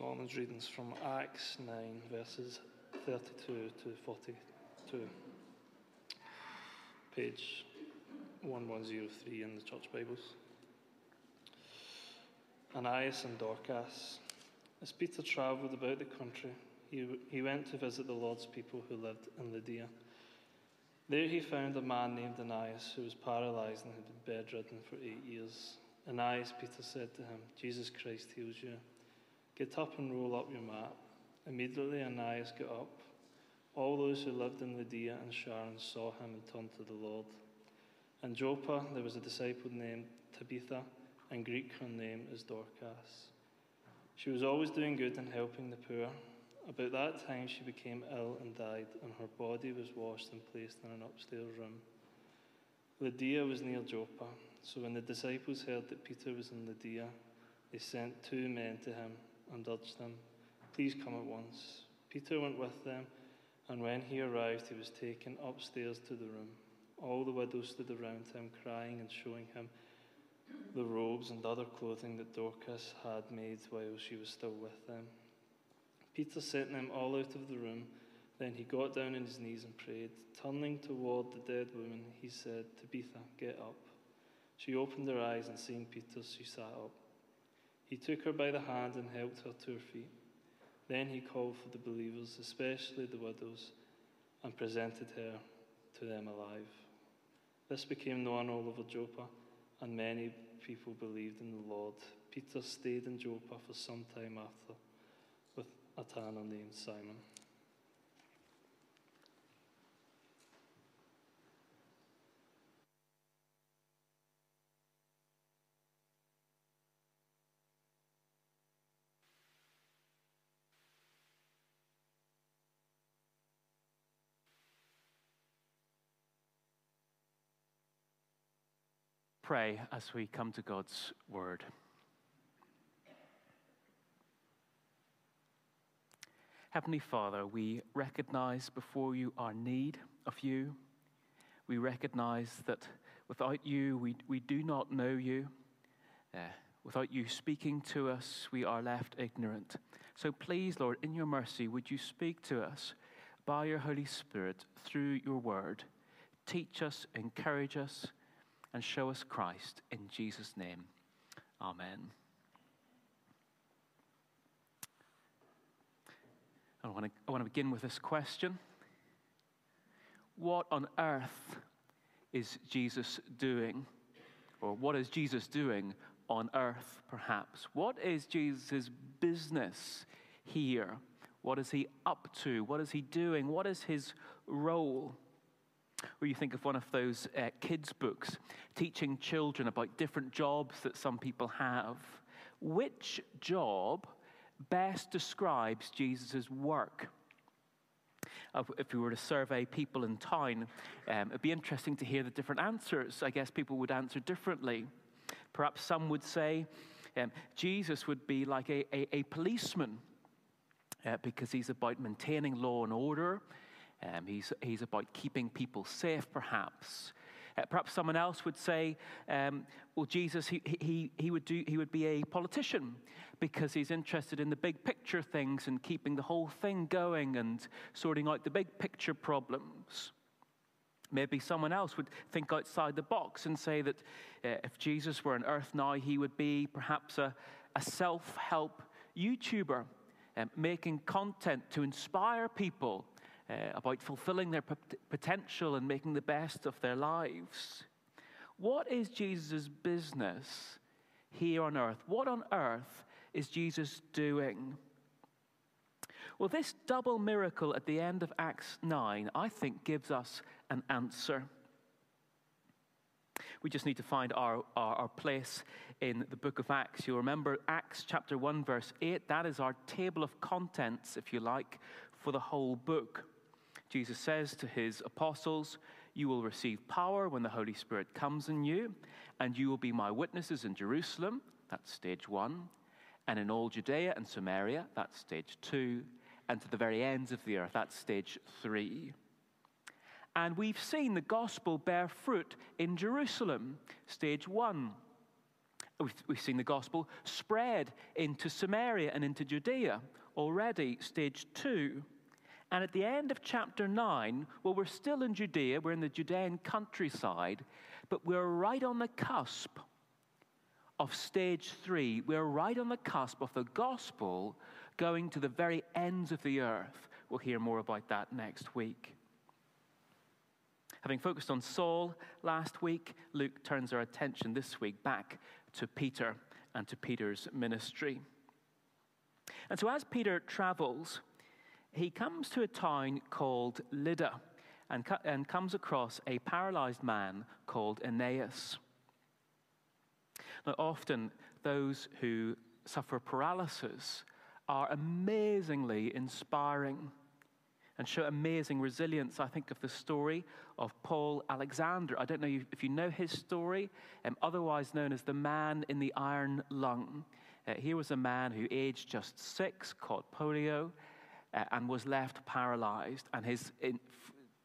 morning's readings from Acts 9, verses 32 to 42. Page 1103 in the Church Bibles. Aeneas and Dorcas. As Peter travelled about the country, he, he went to visit the Lord's people who lived in Lydda. There he found a man named Aeneas who was paralysed and had been bedridden for eight years. Aeneas, Peter said to him, Jesus Christ heals you. Get up and roll up your mat. Immediately Aeneas got up. All those who lived in Lydda and Sharon saw him and turned to the Lord. In Joppa there was a disciple named Tabitha, and Greek her name is Dorcas. She was always doing good and helping the poor. About that time she became ill and died, and her body was washed and placed in an upstairs room. Lydda was near Joppa, so when the disciples heard that Peter was in Lydda, they sent two men to him and urged him, Please come at once. Peter went with them, and when he arrived, he was taken upstairs to the room. All the widows stood around him, crying and showing him the robes and other clothing that Dorcas had made while she was still with them. Peter sent them all out of the room. Then he got down on his knees and prayed. Turning toward the dead woman, he said, Tabitha, get up. She opened her eyes, and seeing Peter, she sat up. He took her by the hand and helped her to her feet. Then he called for the believers, especially the widows, and presented her to them alive. This became known all over Joppa, and many people believed in the Lord. Peter stayed in Joppa for some time after with a tanner named Simon. Pray as we come to God's word. Heavenly Father, we recognize before you our need of you. We recognize that without you, we, we do not know you. Uh, without you speaking to us, we are left ignorant. So please, Lord, in your mercy, would you speak to us by your Holy Spirit through your word? Teach us, encourage us and show us Christ. In Jesus' name, Amen. I want, to, I want to begin with this question What on earth is Jesus doing? Or what is Jesus doing on earth, perhaps? What is Jesus' business here? What is he up to? What is he doing? What is his role? Or you think of one of those uh, kids' books teaching children about different jobs that some people have. Which job best describes Jesus' work? if we were to survey people in town, um, it'd be interesting to hear the different answers. I guess people would answer differently. Perhaps some would say um, Jesus would be like a, a, a policeman uh, because he's about maintaining law and order. Um, he's, he's about keeping people safe, perhaps. Uh, perhaps someone else would say, um, well, Jesus, he, he, he, would do, he would be a politician because he's interested in the big picture things and keeping the whole thing going and sorting out the big picture problems. Maybe someone else would think outside the box and say that uh, if Jesus were on earth now, he would be perhaps a, a self help YouTuber, um, making content to inspire people uh, about fulfilling their potential and making the best of their lives. What is Jesus' business here on earth? What on earth is Jesus doing? Well, this double miracle at the end of Acts 9, I think, gives us an answer. We just need to find our, our, our, place in the book of Acts. You'll remember Acts chapter 1, verse 8. That is our table of contents, if you like, for the whole book. Jesus says to his apostles, You will receive power when the Holy Spirit comes in you, and you will be my witnesses in Jerusalem, that's stage one, and in all Judea and Samaria, that's stage two, and to the very ends of the earth, that's stage three. And we've seen the gospel bear fruit in Jerusalem, stage one. We've, we've seen the gospel spread into Samaria and into Judea already, stage two. And at the end of chapter 9, well, we're still in Judea, we're in the Judean countryside, but we're right on the cusp of stage three. We're right on the cusp of the gospel going to the very ends of the earth. We'll hear more about that next week. Having focused on Saul last week, Luke turns our attention this week back to Peter and to Peter's ministry. And so, as Peter travels, he comes to a town called Lydda and, and comes across a paralyzed man called Aeneas. Now, often those who suffer paralysis are amazingly inspiring and show amazing resilience. I think of the story of Paul Alexander. I don't know if you know his story, um, otherwise known as the man in the iron lung. Uh, he was a man who, aged just six, caught polio, uh, and was left paralyzed. And his, in,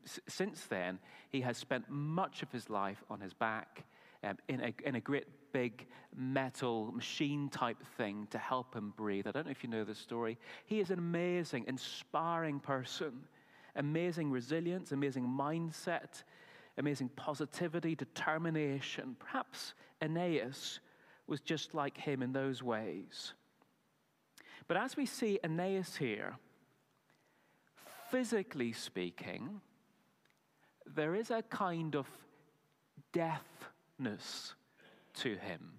f- since then, he has spent much of his life on his back um, in, a, in a great big metal machine type thing to help him breathe. I don't know if you know the story. He is an amazing, inspiring person, amazing resilience, amazing mindset, amazing positivity, determination. Perhaps Aeneas was just like him in those ways. But as we see Aeneas here, physically speaking, there is a kind of deafness to him.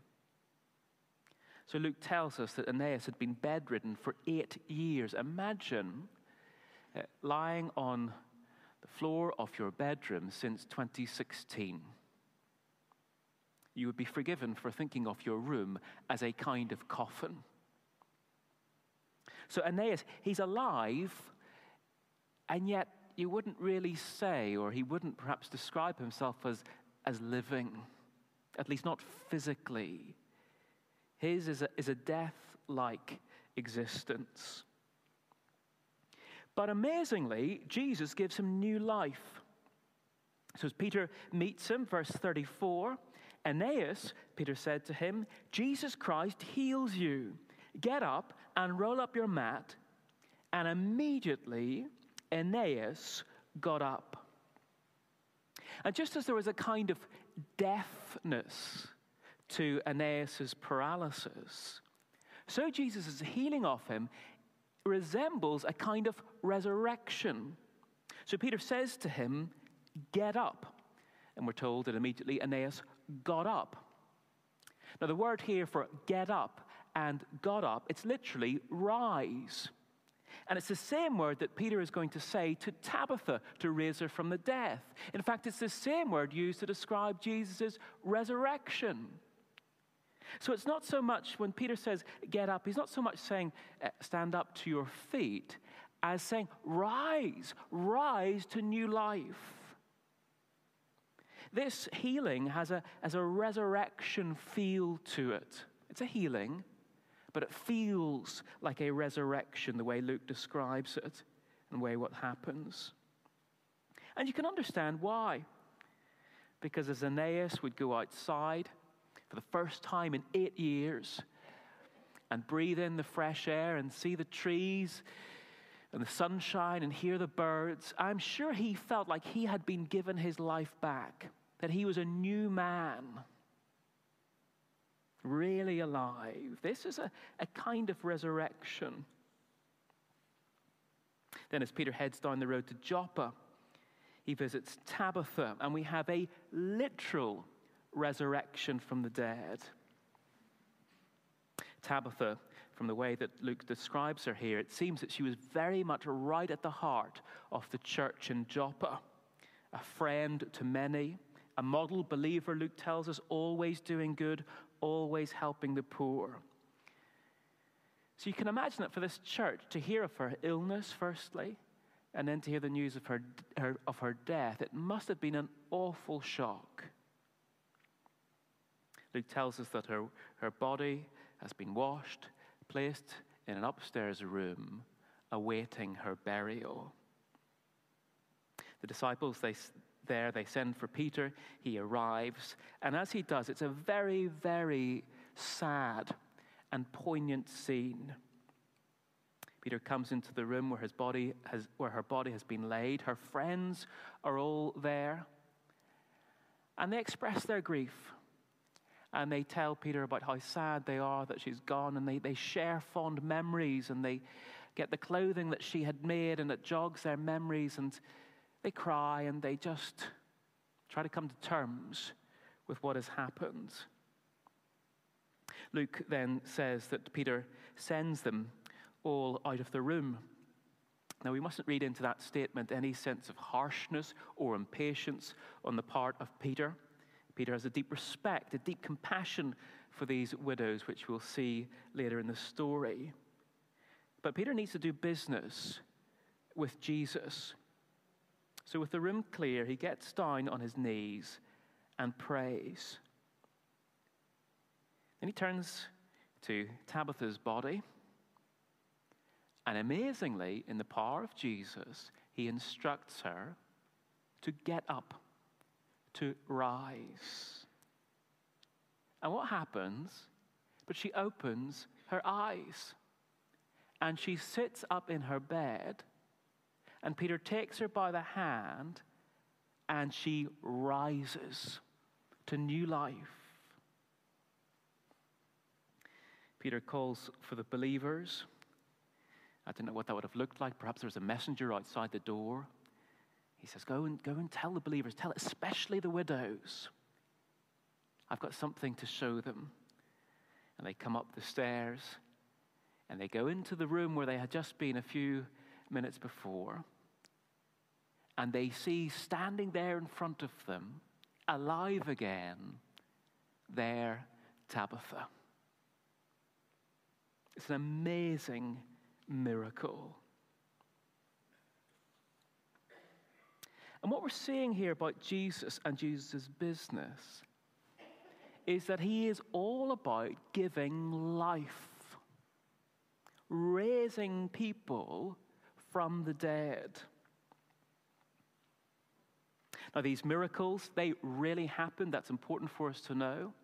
So Luke tells us that Aeneas had been bedridden for eight years. Imagine uh, lying on the floor of your bedroom since 2016. You would be forgiven for thinking of your room as a kind of coffin. So Aeneas, he's alive and yet, you wouldn't really say, or he wouldn't perhaps describe himself as, as living, at least not physically. His is a, is a death like existence. But amazingly, Jesus gives him new life. So as Peter meets him, verse 34, Aeneas, Peter said to him, Jesus Christ heals you. Get up and roll up your mat. And immediately Aeneas got up. And just as there was a kind of deafness to Aeneas' paralysis, so Jesus' healing of him resembles a kind of resurrection. So Peter says to him, Get up. And we're told that immediately Aeneas got up. Now, the word here for get up and got up, it's literally rise. And it's the same word that Peter is going to say to Tabitha to raise her from the death. In fact, it's the same word used to describe Jesus' resurrection. So it's not so much when Peter says, get up, he's not so much saying, uh, stand up to your feet, as saying, rise, rise to new life. This healing has a, has a resurrection feel to it. It's a healing, but it feels like a resurrection, the way Luke describes it and the way what happens. And you can understand why. Because as Aeneas would go outside for the first time in eight years and breathe in the fresh air and see the trees and the sunshine and hear the birds, I'm sure he felt like he had been given his life back, that he was a new man really alive. This is a, a kind of resurrection. Then, as Peter heads down the road to Joppa, he visits Tabitha, and we have a literal resurrection from the dead. Tabitha, from the way that Luke describes her here, it seems that she was very much right at the heart of the church in Joppa, a friend to many, a model believer, Luke tells us, always doing good, always helping the poor. So you can imagine that for this church to hear of her illness, firstly, and then to hear the news of her, her, of her death, it must have been an awful shock. Luke tells us that her, her body has been washed, placed in an upstairs room, awaiting her burial. The disciples, they, there. They send for Peter. He arrives. And as he does, it's a very, very sad and poignant scene. Peter comes into the room where, his body has, where her body has been laid. Her friends are all there. And they express their grief. And they tell Peter about how sad they are that she's gone. And they, they share fond memories. And they get the clothing that she had made. And it jogs their memories. And they cry. And they just try to come to terms with what has happened. Luke then says that Peter sends them all out of the room. Now, we mustn't read into that statement any sense of harshness or impatience on the part of Peter. Peter has a deep respect, a deep compassion for these widows, which we'll see later in the story. But Peter needs to do business with Jesus. So, with the room clear, he gets down on his knees and prays. Then he turns to Tabitha's body. And amazingly, in the power of Jesus, he instructs her to get up, to rise. And what happens? But she opens her eyes and she sits up in her bed. And Peter takes her by the hand and she rises to new life. Peter calls for the believers. I don't know what that would have looked like. Perhaps there was a messenger outside the door. He says, Go and, go and tell the believers, tell especially the widows. I've got something to show them. And they come up the stairs and they go into the room where they had just been a few minutes before. And they see standing there in front of them alive again, there, Tabitha. It's an amazing miracle. And what we're seeing here about Jesus and Jesus' business is that he is all about giving life, raising people from the dead. Now, these miracles, they really happened. That's important for us to know.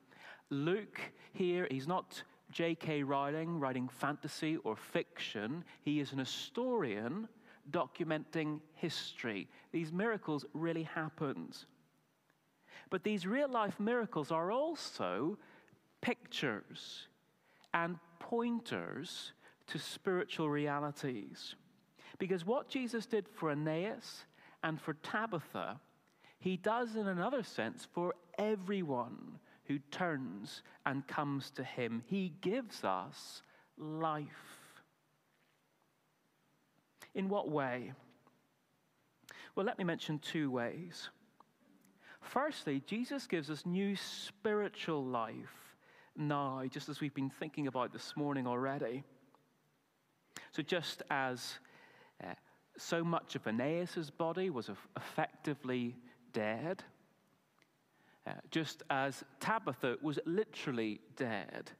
Luke here, he's not J.K. Rowling writing fantasy or fiction, he is an historian documenting history. These miracles really happened. But these real life miracles are also pictures and pointers to spiritual realities. Because what Jesus did for Aeneas and for Tabitha he does, in another sense, for everyone who turns and comes to Him. He gives us life. In what way? Well, let me mention two ways. Firstly, Jesus gives us new spiritual life now, just as we've been thinking about this morning already. So, just as uh, so much of Aeneas's body was effectively dead, uh, just as Tabitha was literally dead,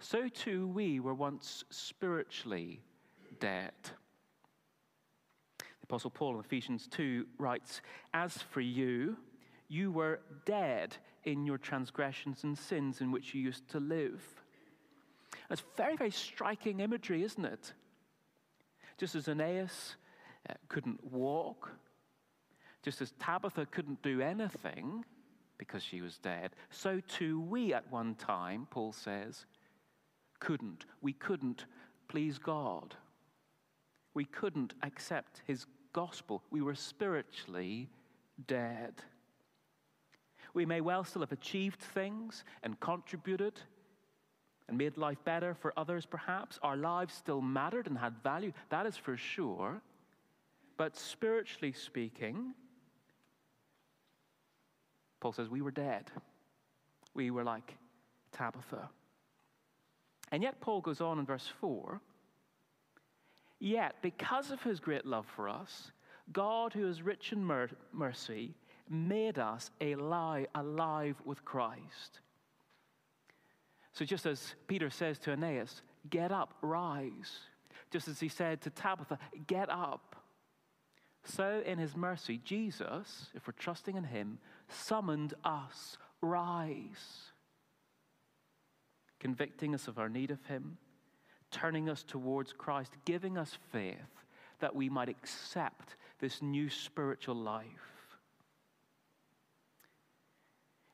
so too we were once spiritually dead. The Apostle Paul in Ephesians 2 writes, As for you, you were dead in your transgressions and sins in which you used to live. That's very, very striking imagery, isn't it? Just as Aeneas uh, couldn't walk, just as Tabitha couldn't do anything because she was dead, so too we at one time, Paul says, couldn't. We couldn't please God. We couldn't accept his gospel. We were spiritually dead. We may well still have achieved things and contributed and made life better for others, perhaps. Our lives still mattered and had value, that is for sure. But spiritually speaking, Paul says, We were dead. We were like Tabitha. And yet, Paul goes on in verse 4 Yet, because of his great love for us, God, who is rich in mer- mercy, made us alive, alive with Christ. So, just as Peter says to Aeneas, get up, rise. Just as he said to Tabitha, get up. So, in his mercy, Jesus, if we're trusting in him, summoned us, rise. convicting us of our need of Him, turning us towards Christ, giving us faith that we might accept this new spiritual life.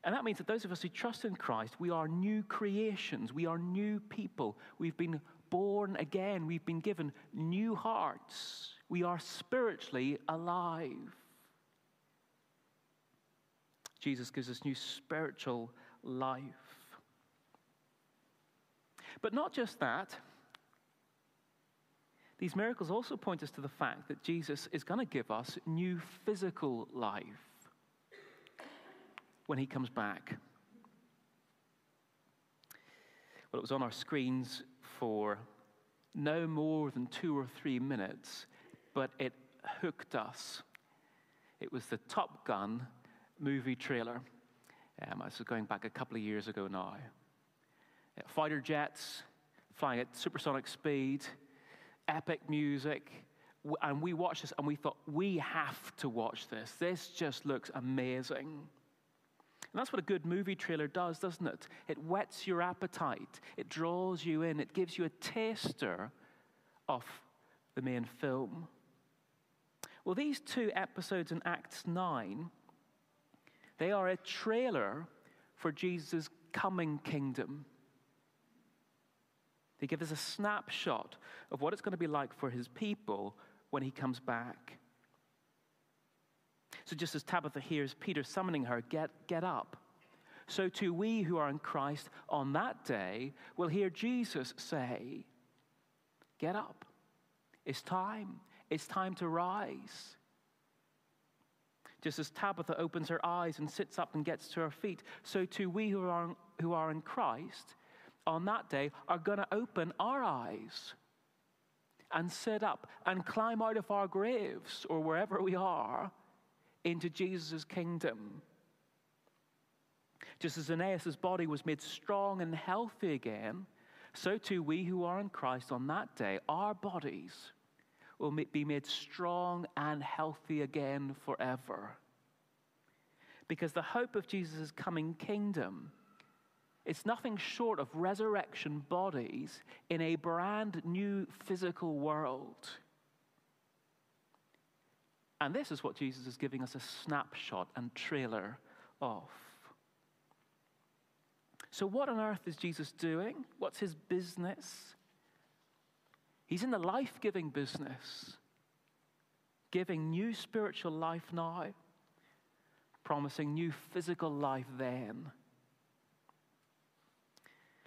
And that means that those of us who trust in Christ, we are new creations. We are new people. We've been born again. We've been given new hearts. We are spiritually alive. Jesus gives us new spiritual life. But not just that, these miracles also point us to the fact that Jesus is going to give us new physical life when he comes back. Well, it was on our screens for no more than two or three minutes, but it hooked us. It was the Top Gun movie trailer. Um, this is going back a couple of years ago now. Uh, fighter jets flying at supersonic speed, epic music. And we watched this and we thought, we have to watch this. This just looks amazing. And that's what a good movie trailer does, doesn't it? It whets your appetite, it draws you in, it gives you a taster of the main film. Well, these two episodes in Acts 9, they are a trailer for Jesus' coming kingdom. They give us a snapshot of what it's going to be like for his people when he comes back. So, just as Tabitha hears Peter summoning her, get, get up. So, too, we who are in Christ on that day will hear Jesus say, Get up. It's time. It's time to rise. Just as Tabitha opens her eyes and sits up and gets to her feet, so too we who are, who are in Christ on that day are going to open our eyes and sit up and climb out of our graves or wherever we are into Jesus' kingdom. Just as Aeneas' body was made strong and healthy again, so too we who are in Christ on that day, our bodies will be made strong and healthy again forever. Because the hope of Jesus' coming kingdom it's nothing short of resurrection bodies in a brand new physical world. And this is what Jesus is giving us a snapshot and trailer of. So, what on earth is Jesus doing? What's his business? He's in the life giving business, giving new spiritual life now, promising new physical life then.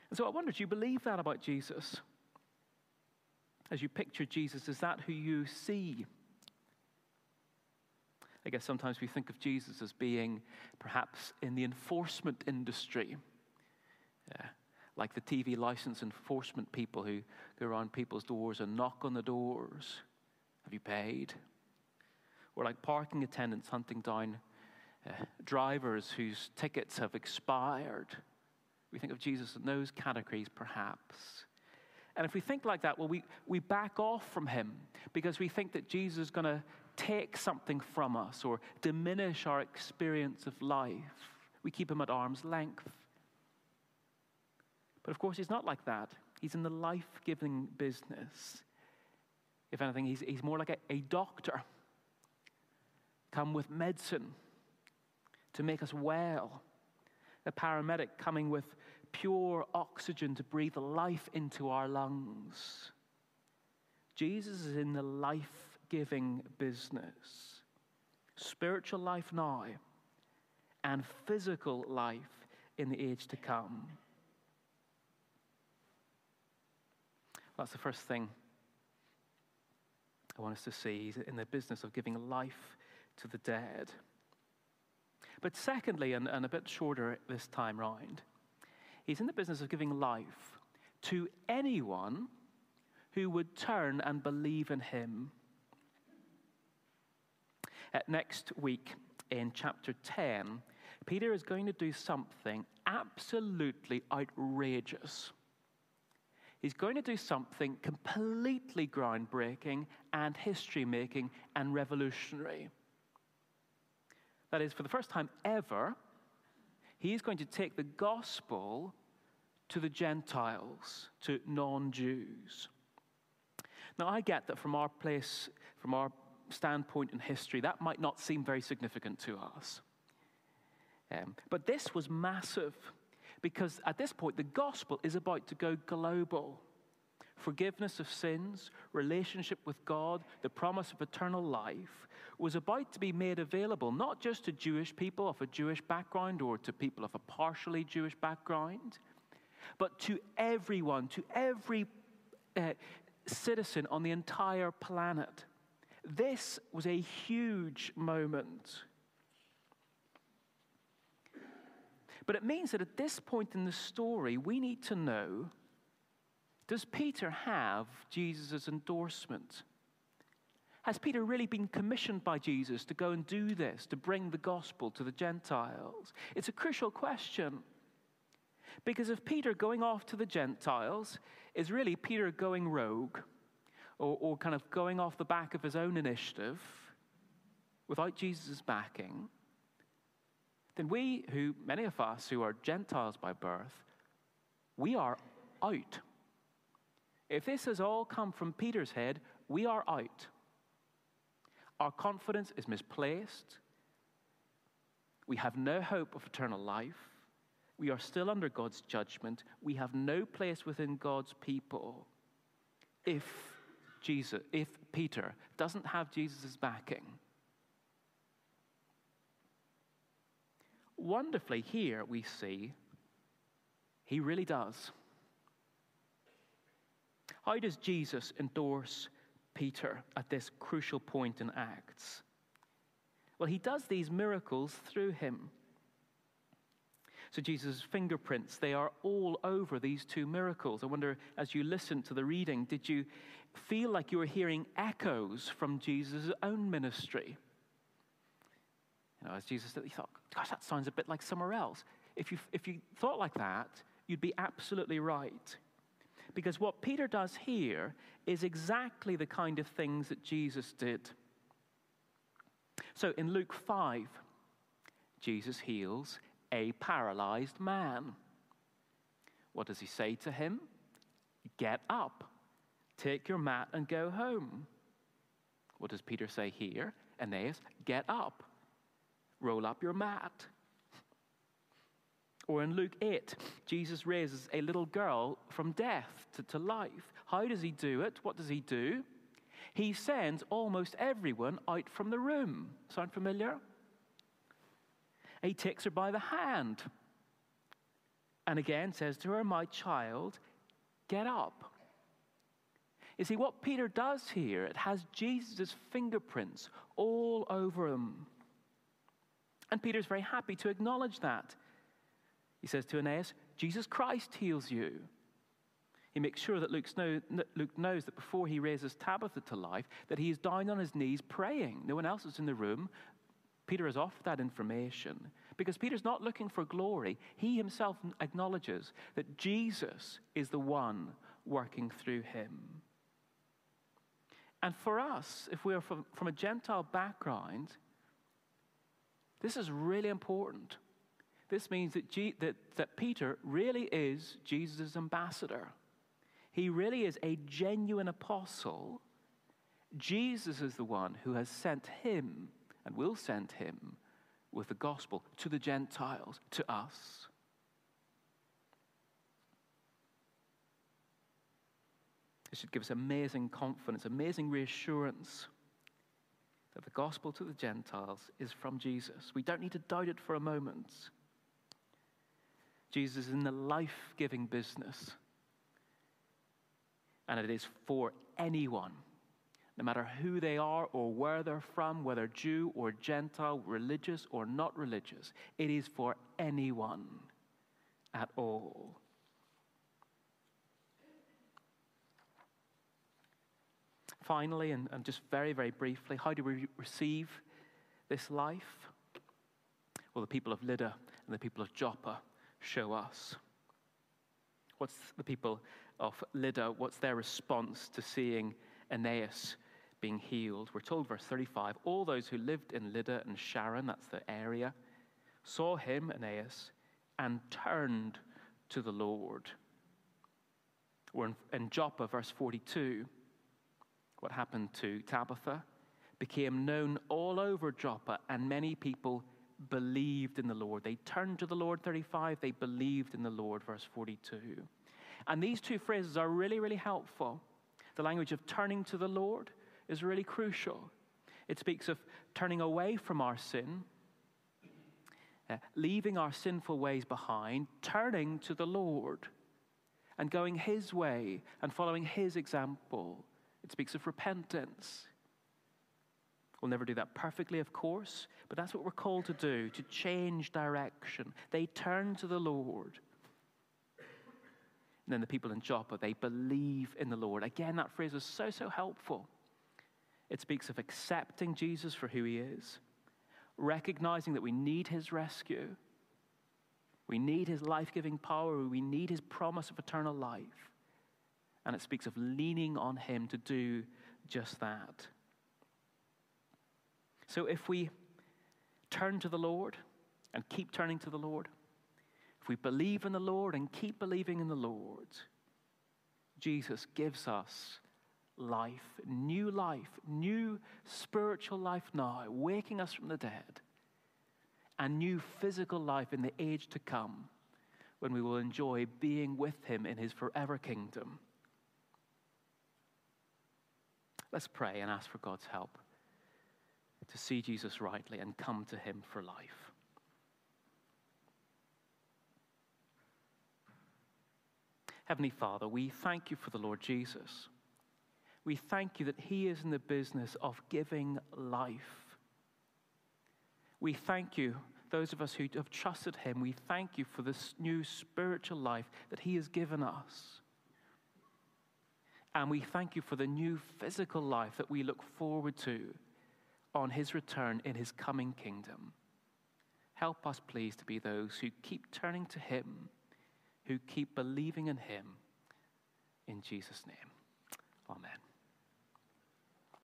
And so I wonder, do you believe that about Jesus? As you picture Jesus, is that who you see? I guess sometimes we think of Jesus as being perhaps in the enforcement industry, yeah, like the TV license enforcement people who go around people's doors and knock on the doors. Have you paid? Or like parking attendants hunting down uh, drivers whose tickets have expired we think of Jesus in those categories, perhaps. And if we think like that, well, we, we back off from him because we think that Jesus is going to take something from us or diminish our experience of life. We keep him at arm's length. But of course, he's not like that. He's in the life giving business. If anything, he's, he's more like a, a doctor, come with medicine to make us well a paramedic coming with pure oxygen to breathe life into our lungs. Jesus is in the life giving business. Spiritual life now and physical life in the age to come. That's the first thing I want us to see. He's in the business of giving life to the dead. But secondly, and, and a bit shorter this time round, he's in the business of giving life to anyone who would turn and believe in him. Uh, next week in chapter 10, Peter is going to do something absolutely outrageous. He's going to do something completely groundbreaking and history making and revolutionary. That is, for the first time ever, he is going to take the gospel to the Gentiles, to non Jews. Now, I get that from our place, from our standpoint in history, that might not seem very significant to us. Um, but this was massive because at this point, the gospel is about to go global. Forgiveness of sins, relationship with God, the promise of eternal life was about to be made available not just to Jewish people of a Jewish background or to people of a partially Jewish background, but to everyone, to every uh, citizen on the entire planet. This was a huge moment. But it means that at this point in the story, we need to know does Peter have Jesus' endorsement? Has Peter really been commissioned by Jesus to go and do this, to bring the gospel to the Gentiles? It's a crucial question. Because if Peter going off to the Gentiles is really Peter going rogue or, or kind of going off the back of his own initiative without Jesus' backing, then we, who, many of us who are Gentiles by birth, we are out. If this has all come from Peter's head, we are out. Our confidence is misplaced. We have no hope of eternal life. We are still under God's judgment. We have no place within God's people if Jesus, if Peter doesn't have Jesus' backing. Wonderfully, here we see he really does. How does Jesus endorse Peter at this crucial point in Acts? Well, he does these miracles through him. So, Jesus' fingerprints, they are all over these two miracles. I wonder, as you listened to the reading, did you feel like you were hearing echoes from Jesus' own ministry? Know, as Jesus said, he thought, gosh, that sounds a bit like somewhere else. If you, if you thought like that, you'd be absolutely right. Because what Peter does here is exactly the kind of things that Jesus did. So in Luke 5, Jesus heals a paralyzed man. What does he say to him? Get up, take your mat, and go home. What does Peter say here? Aeneas, get up, roll up your mat. Or in Luke 8, Jesus raises a little girl from death to, to life. How does he do it? What does he do? He sends almost everyone out from the room. Sound familiar? He takes her by the hand and again says to her, My child, get up. You see, what Peter does here, it has Jesus' fingerprints all over him. And Peter's very happy to acknowledge that. He says to Aeneas, Jesus Christ heals you. He makes sure that Luke, knows that before he raises Tabitha to life, that he is down on his knees praying. No one else is in the room. Peter is off that information because Peter's not looking for glory. He himself acknowledges that Jesus is the one working through him. And for us, if we are from, from a Gentile background, this is really important. This means that, G, that, that Peter really is Jesus' ambassador. He really is a genuine apostle. Jesus is the one who has sent him and will send him with the gospel to the Gentiles, to us. It should give us amazing confidence, amazing reassurance that the gospel to the Gentiles is from Jesus. We don't need to doubt it for a moment. Jesus is in the life giving business, and it is for anyone. No matter who they are or where they're from, whether Jew or Gentile, religious or not religious, it is for anyone at all. Finally, and, and just very, very briefly, how do we receive this life? Well, the people of Lydda and the people of Joppa show us. What's the people of Lydda, what's their response to seeing Aeneas being healed? We're told, verse 35, all those who lived in Lydda and Sharon, that's the area, saw him, Aeneas, and turned to the Lord. We're in, in Joppa, verse 42. What happened to Tabitha became known all over Joppa, and many people believed in the Lord. They turned to the Lord, 35. They believed in the Lord, verse 42. And these two phrases are really, really helpful. The language of turning to the Lord is really crucial. It speaks of turning away from our sin, uh, leaving our sinful ways behind, turning to the Lord, and going His way and following His example. It speaks of repentance. We'll never do that perfectly, of course, but that's what we're called to do to change direction. They turn to the Lord. And then the people in Joppa, they believe in the Lord. Again, that phrase is so, so helpful. It speaks of accepting Jesus for who he is, recognizing that we need his rescue, we need his life giving power, we need his promise of eternal life. And it speaks of leaning on him to do just that. So if we turn to the Lord and keep turning to the Lord, if we believe in the Lord and keep believing in the Lord, Jesus gives us life, new life, new spiritual life now, waking us from the dead, and new physical life in the age to come when we will enjoy being with Him in His forever kingdom. Let's pray and ask for God's help to see Jesus rightly and come to him for life. Heavenly Father, we thank you for the Lord Jesus. We thank you that he is in the business of giving life. We thank you, those of us who have trusted him, we thank you for this new spiritual life that he has given us. And we thank you for the new physical life that we look forward to on his return in his coming kingdom. Help us, please, to be those who keep turning to him, who keep believing in him. In Jesus' name, amen.